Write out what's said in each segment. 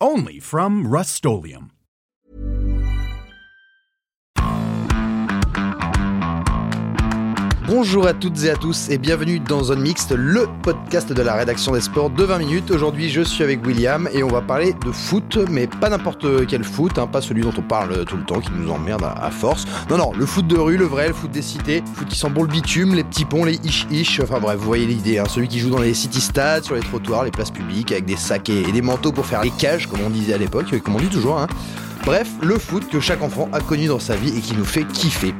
Only from Rust Bonjour à toutes et à tous et bienvenue dans Zone Mixte, le podcast de la rédaction des sports de 20 minutes. Aujourd'hui, je suis avec William et on va parler de foot, mais pas n'importe quel foot, hein, pas celui dont on parle tout le temps, qui nous emmerde à, force. Non, non, le foot de rue, le vrai, le foot des cités, le foot qui sent bon le bitume, les petits ponts, les ish-ish, enfin bref, vous voyez l'idée, hein, celui qui joue dans les city stades, sur les trottoirs, les places publiques, avec des sacs et, des manteaux pour faire les cages, comme on disait à l'époque, comme on dit toujours. Hein. Bref, le foot que chaque enfant a connu dans sa vie et qui nous fait kiffer.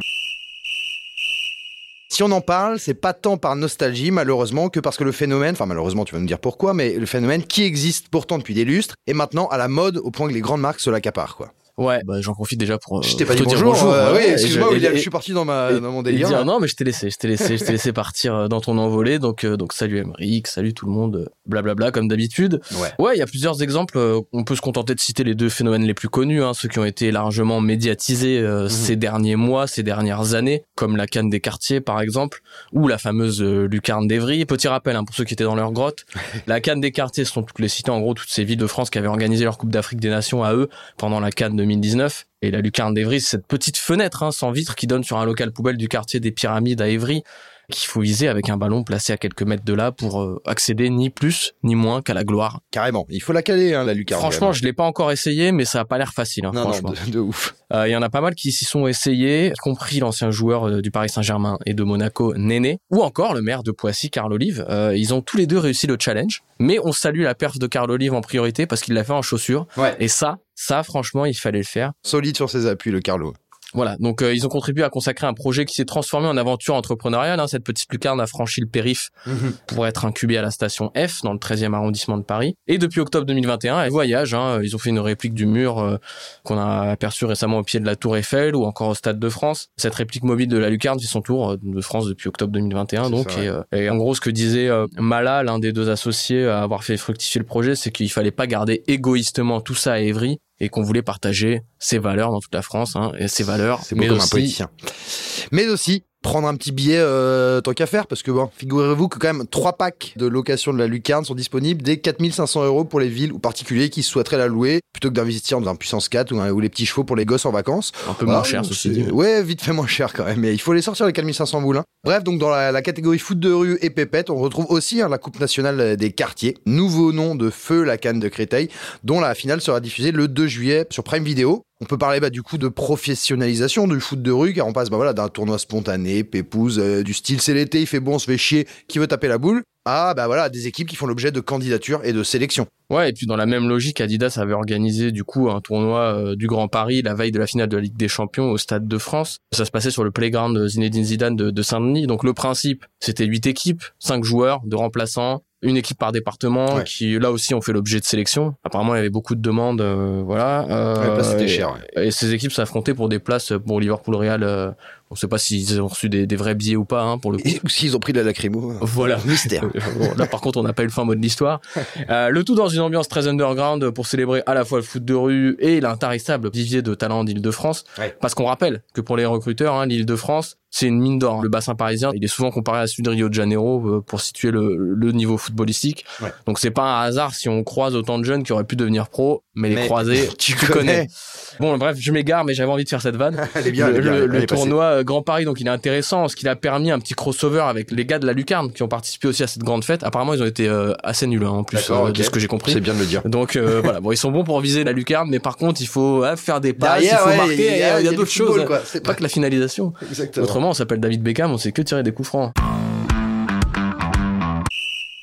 Si on en parle, c'est pas tant par nostalgie, malheureusement, que parce que le phénomène, enfin malheureusement tu vas nous dire pourquoi, mais le phénomène qui existe pourtant depuis des lustres est maintenant à la mode au point que les grandes marques se l'accaparent, quoi. Ouais, bah, j'en profite déjà pour. je t'ai pas dit bonjour. bonjour euh, oui, excuse-moi, je, je suis parti dans, ma, dans mon délire. Dire, non, mais je t'ai laissé, je t'ai laissé, je t'ai laissé partir euh, dans ton envolée. Donc, euh, donc salut Emeric, salut tout le monde, blablabla bla, bla, comme d'habitude. Ouais. Ouais, il y a plusieurs exemples. On peut se contenter de citer les deux phénomènes les plus connus, hein, ceux qui ont été largement médiatisés mhm. ces derniers mois, ces dernières années, comme la canne des quartiers par exemple, ou la fameuse lucarne d'Evry. Petit rappel hein, pour ceux qui étaient dans leur grotte, la canne des quartiers sont toutes les cités, en gros toutes ces villes de France qui avaient organisé leur Coupe d'Afrique des Nations à eux pendant la canne 2019 et la lucarne d'Evry, c'est cette petite fenêtre hein, sans vitre qui donne sur un local poubelle du quartier des Pyramides à Évry qu'il faut viser avec un ballon placé à quelques mètres de là pour euh, accéder ni plus ni moins qu'à la gloire. Carrément, il faut la caler hein, la lucarne. Franchement, je l'ai pas encore essayé, mais ça a pas l'air facile. Hein, non, franchement. Non, de, ouf. Euh, il y en a pas mal qui s'y sont essayés, y compris l'ancien joueur euh, du Paris Saint-Germain et de Monaco, Néné, ou encore le maire de Poissy, Carl Olive. ils ont tous les deux réussi le challenge, mais on salue la perf de Carl Olive en priorité parce qu'il l'a fait en chaussures. Ouais. Et ça, ça, franchement, il fallait le faire. Solide sur ses appuis, le Carlo. Voilà, donc euh, ils ont contribué à consacrer un projet qui s'est transformé en aventure entrepreneuriale. Hein. Cette petite lucarne a franchi le périph mhm. pour être incubée à la station F dans le 13e arrondissement de Paris. Et depuis octobre 2021, elle voyage. Hein. Ils ont fait une réplique du mur euh, qu'on a aperçu récemment au pied de la Tour Eiffel ou encore au Stade de France. Cette réplique mobile de la lucarne fait son tour euh, de France depuis octobre 2021. Donc, et, en gros, ce que disait Mala, l'un des deux associés à avoir fait fructifier le projet, c'est qu'il fallait pas garder égoïstement tout ça à Évry et qu'on voulait partager ses valeurs dans toute la France hein, et ses valeurs c'est mais comme un politicien. Mais aussi prendre un petit billet euh, tant qu'à faire parce que bon, figurez-vous que quand même trois packs de location de la lucarne sont disponibles dès 4500 euros pour les villes ou particuliers qui souhaiteraient la louer plutôt que d'investir dans un puissance 4 ou, les petits chevaux pour les gosses en vacances. Un peu moins cher ceci dit. Ouais, vite fait moins cher quand même, mais il faut les sortir les 4500 boules. Hein. Bref, donc dans la, catégorie foot de rue et pépette, on retrouve aussi hein, la Coupe nationale des quartiers, nouveau nom de Feu la canne de Créteil, dont la finale sera diffusée le 2 juillet sur Prime Video. On peut parler bah, du coup de professionnalisation du foot de rue, car on passe bah, voilà, d'un tournoi spontané, pépouze, euh, du style c'est l'été, il fait bon, on se fait chier, qui veut taper la boule, à bah, voilà, des équipes qui font l'objet de candidatures et de sélections. Ouais, et puis dans la même logique, Adidas avait organisé du coup un tournoi euh, du Grand Paris la veille de la finale de la Ligue des Champions au Stade de France. Ça se passait sur le playground Zinedine Zidane de, de Saint-Denis. Donc le principe, c'était huit équipes, cinq joueurs, de remplaçants, une équipe par département qui là aussi ont fait l'objet de sélection. Apparemment, il y avait beaucoup de demandes, euh, voilà. Euh, c'était cher. Et ces équipes s'affrontaient pour des places pour Liverpool Real. Euh, on ne sait pas s'ils ont reçu des, vrais billets ou pas, hein, pour le coup. Ou s'ils ont pris de la lacrymo. Voilà. Mystère. là, par contre, on n'a pas eu le fin mot de l'histoire. le tout dans une ambiance très underground pour célébrer à la fois le foot de rue et l'intarissable vivier de talents d'Île-de-France. Parce qu'on rappelle que pour les recruteurs, hein, l'Île-de-France, c'est une mine d'or. Le bassin parisien, il est souvent comparé à celui de Rio de Janeiro euh, pour situer le, niveau footballistique. Donc c'est pas un hasard si on croise autant de jeunes qui auraient pu devenir pro, mais, les croiser, tu, connais. Bon, bref, je m'égare, mais j'avais envie de faire cette vanne. le, tournoi euh, Grand Paris, donc il est intéressant, ce qu'il a permis un petit crossover avec les gars de la Lucarne qui ont participé aussi à cette grande fête. Apparemment, ils ont été euh, assez nuls hein, en plus de ce que j'ai compris. C'est bien de le dire. Donc voilà, bon, ils sont bons pour viser la Lucarne, mais par contre, il faut faire des passes, il faut marquer. Il y a, d'autres choses. C'est pas que la finalisation. Exactement on s'appelle David Beckham, on sait que tirer des coups francs.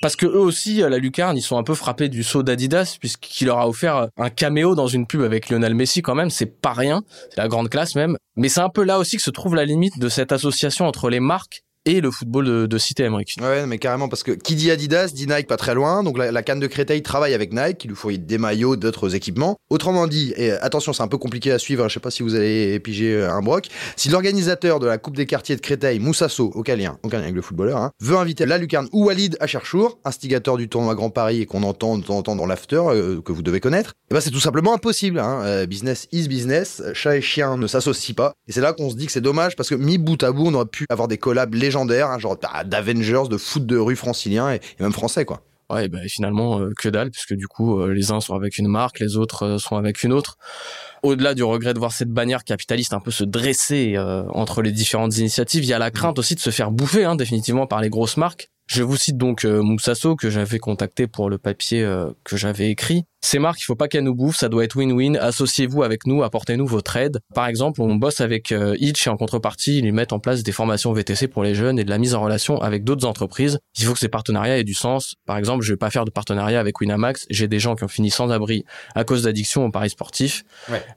Parce que eux aussi, la lucarne, ils sont un peu frappés du saut d'Adidas, puisqu'il leur a offert un caméo dans une pub avec Lionel Messi quand même, c'est pas rien, c'est la grande classe même. Mais c'est un peu là aussi que se trouve la limite de cette association entre les marques et le football de, cité américaine. Ouais, mais carrément, parce que qui dit Adidas dit Nike pas très loin. Donc la, canne de Créteil travaille avec Nike, qui lui fournit des maillots, d'autres équipements. Autrement dit, et attention, c'est un peu compliqué à suivre, je sais pas si vous allez piger euh, un broc. Si l'organisateur de la Coupe des quartiers de Créteil, Moussasso, aucun lien, aucun lien avec le footballeur, hein, veut inviter la Lucarne ou Walid à Cherchour, instigateur du tournoi Grand Paris et qu'on entend de temps en temps dans l'after, euh, que vous devez connaître, et eh ben c'est tout simplement impossible. Hein. Euh, business is business, chat et chien ne s'associent pas. Et c'est là qu'on se dit que c'est dommage parce que mis bout à bout, on aurait pu avoir des collabs légendaires, hein, genre d'Avengers, de foot de rue francilien et, même français, quoi. Ouais, bah, finalement, euh, que dalle, puisque du coup, euh, les uns sont avec une marque, les autres euh, sont avec une autre. Au-delà du regret de voir cette bannière capitaliste un peu se dresser entre les différentes initiatives, il y a la crainte aussi de se faire bouffer, hein, définitivement, par les grosses marques. Je vous cite donc Moussasso, que j'avais contacté pour le papier que j'avais écrit. Ces marques, il faut pas qu'elles nous bouffent, ça doit être win-win. Associez-vous avec nous, apportez-nous votre aide. Par exemple, on bosse avec euh, Itch et en contrepartie, ils mettent en place des formations VTC pour les jeunes et de la mise en relation avec d'autres entreprises. Il faut que ces partenariats aient du sens. Par exemple, je vais pas faire de partenariat avec Winamax. J'ai des gens qui ont fini sans abri à cause d'addiction au paris sportif.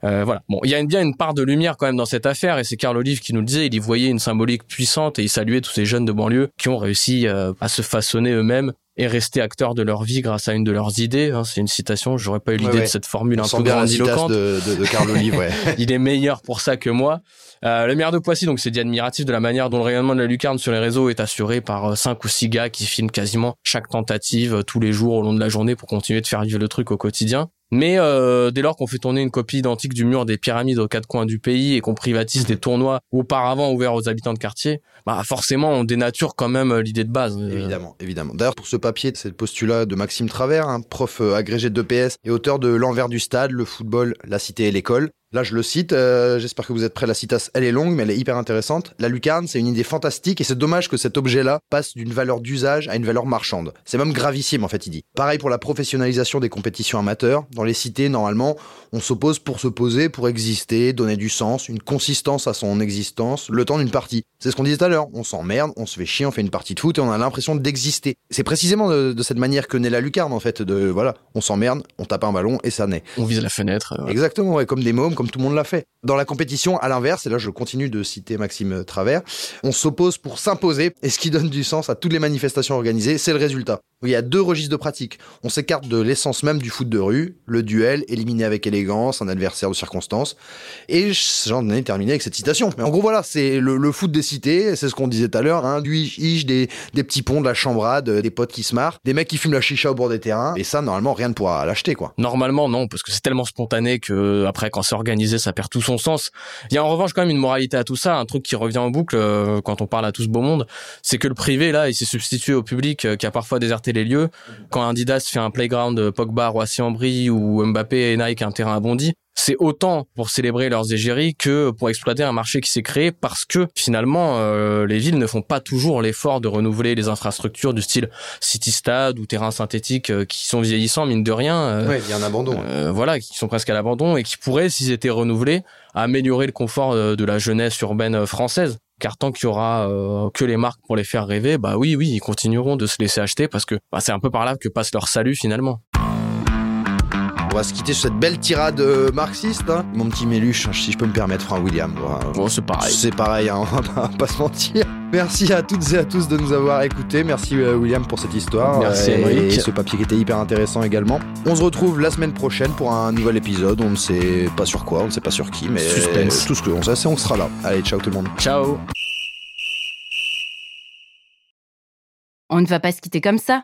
Euh, voilà. Bon, il y a bien une part de lumière quand même dans cette affaire et c'est Carl Olive qui nous le disait. Il y voyait une symbolique puissante et il saluait tous ces jeunes de banlieue qui ont réussi euh, à se façonner eux-mêmes et rester acteurs de leur vie grâce à une de leurs idées. Hein, c'est une citation. J'aurais pas eu l'idée de cette formule un peu grandiloquente. De, de, de Carl Olive, Il est meilleur pour ça que moi. Euh, le maire de Poissy, donc c'est dit admiratif de la manière dont le rayonnement de la lucarne sur les réseaux est assuré par euh, cinq ou six gars qui filment quasiment chaque tentative euh, tous les jours au long de la journée pour continuer de faire vivre le truc au quotidien. Mais euh, dès lors qu'on fait tourner une copie identique du mur des pyramides aux quatre coins du pays et qu'on privatise des tournois auparavant ouverts aux habitants de quartier, bah forcément on dénature quand même euh, l'idée de base. Euh. Évidemment, évidemment. D'ailleurs pour ce papier, c'est le postulat de Maxime Travers, un prof agrégé de PS et auteur de L'envers du stade, le football, la cité et l'école. Là, je le cite. Euh, j'espère que vous êtes prêts. La citation, elle est longue, mais elle est hyper intéressante. La lucarne, c'est une idée fantastique et c'est dommage que cet objet-là passe d'une valeur d'usage à une valeur marchande. C'est même gravissime, en fait, il dit. Pareil pour la professionnalisation des compétitions amateurs. Dans les cités, normalement, on s'oppose pour se poser, pour exister, donner du sens, une consistance à son existence, le temps d'une partie. C'est ce qu'on disait tout à l'heure. On s'emmerde, on se fait chier, on fait une partie de foot et on a l'impression d'exister. C'est précisément de, cette manière que naît la lucarne, en fait. De voilà, on s'emmerde, on tape un ballon et ça naît. On vise la fenêtre. Exactement, ouais, comme des mômes comme tout le monde l'a fait. Dans la compétition, à l'inverse, et là je continue de citer Maxime Travers, on s'oppose pour s'imposer, et ce qui donne du sens à toutes les manifestations organisées, c'est le résultat. Il y a deux registres de pratique. On s'écarte de l'essence même du foot de rue, le duel, éliminé avec élégance, un adversaire de circonstance. Et j'en ai terminé avec cette citation. Mais en gros, voilà, c'est le, foot des cités, c'est ce qu'on disait tout à l'heure, hein, du ish, des, des petits ponts, de la chambrade, des potes qui se marrent, des mecs qui fument la chicha au bord des terrains. Et ça, normalement, rien ne pourra l'acheter, quoi. Normalement, non, parce que c'est tellement spontané que après, quand c'est organisé, ça perd tout son sens. Il y a en revanche quand même une moralité à tout ça, un truc qui revient en boucle euh, quand on parle à tout ce beau monde, c'est que le privé, là, il s'est substitué au public euh, qui a parfois déserté les lieux. Quand Adidas fait un playground Pogba, Roissy-en-Brie ou Mbappé et Nike un terrain à Bondy, c'est autant pour célébrer leurs égéries que pour exploiter un marché qui s'est créé parce que finalement euh, les villes ne font pas toujours l'effort de renouveler les infrastructures du style city stade ou terrain synthétique euh, qui sont vieillissants mine de rien. Euh, il y a un abandon. voilà, qui sont presque à l'abandon et qui pourraient, s'ils étaient renouvelés, améliorer le confort de la jeunesse urbaine française. Car tant qu'il y aura euh, que les marques pour les faire rêver, bah oui, oui, ils continueront de se laisser acheter parce que bah, c'est un peu par là que passe leur salut finalement. On va se quitter sur cette belle tirade euh, marxiste. Hein. Mon petit Méluche, si je peux me permettre, Franck William. Bon, c'est pareil. C'est pareil, hein, on va pas se mentir. Merci à toutes et à tous de nous avoir écoutés. Merci euh, William pour cette histoire. Merci et, et ce papier qui était hyper intéressant également. On se retrouve la semaine prochaine pour un nouvel épisode. On ne sait pas sur quoi, on ne sait pas sur qui, mais tout ce que l'on sait, c'est on sera là. Allez, ciao tout le monde. Ciao. On ne va pas se quitter comme ça.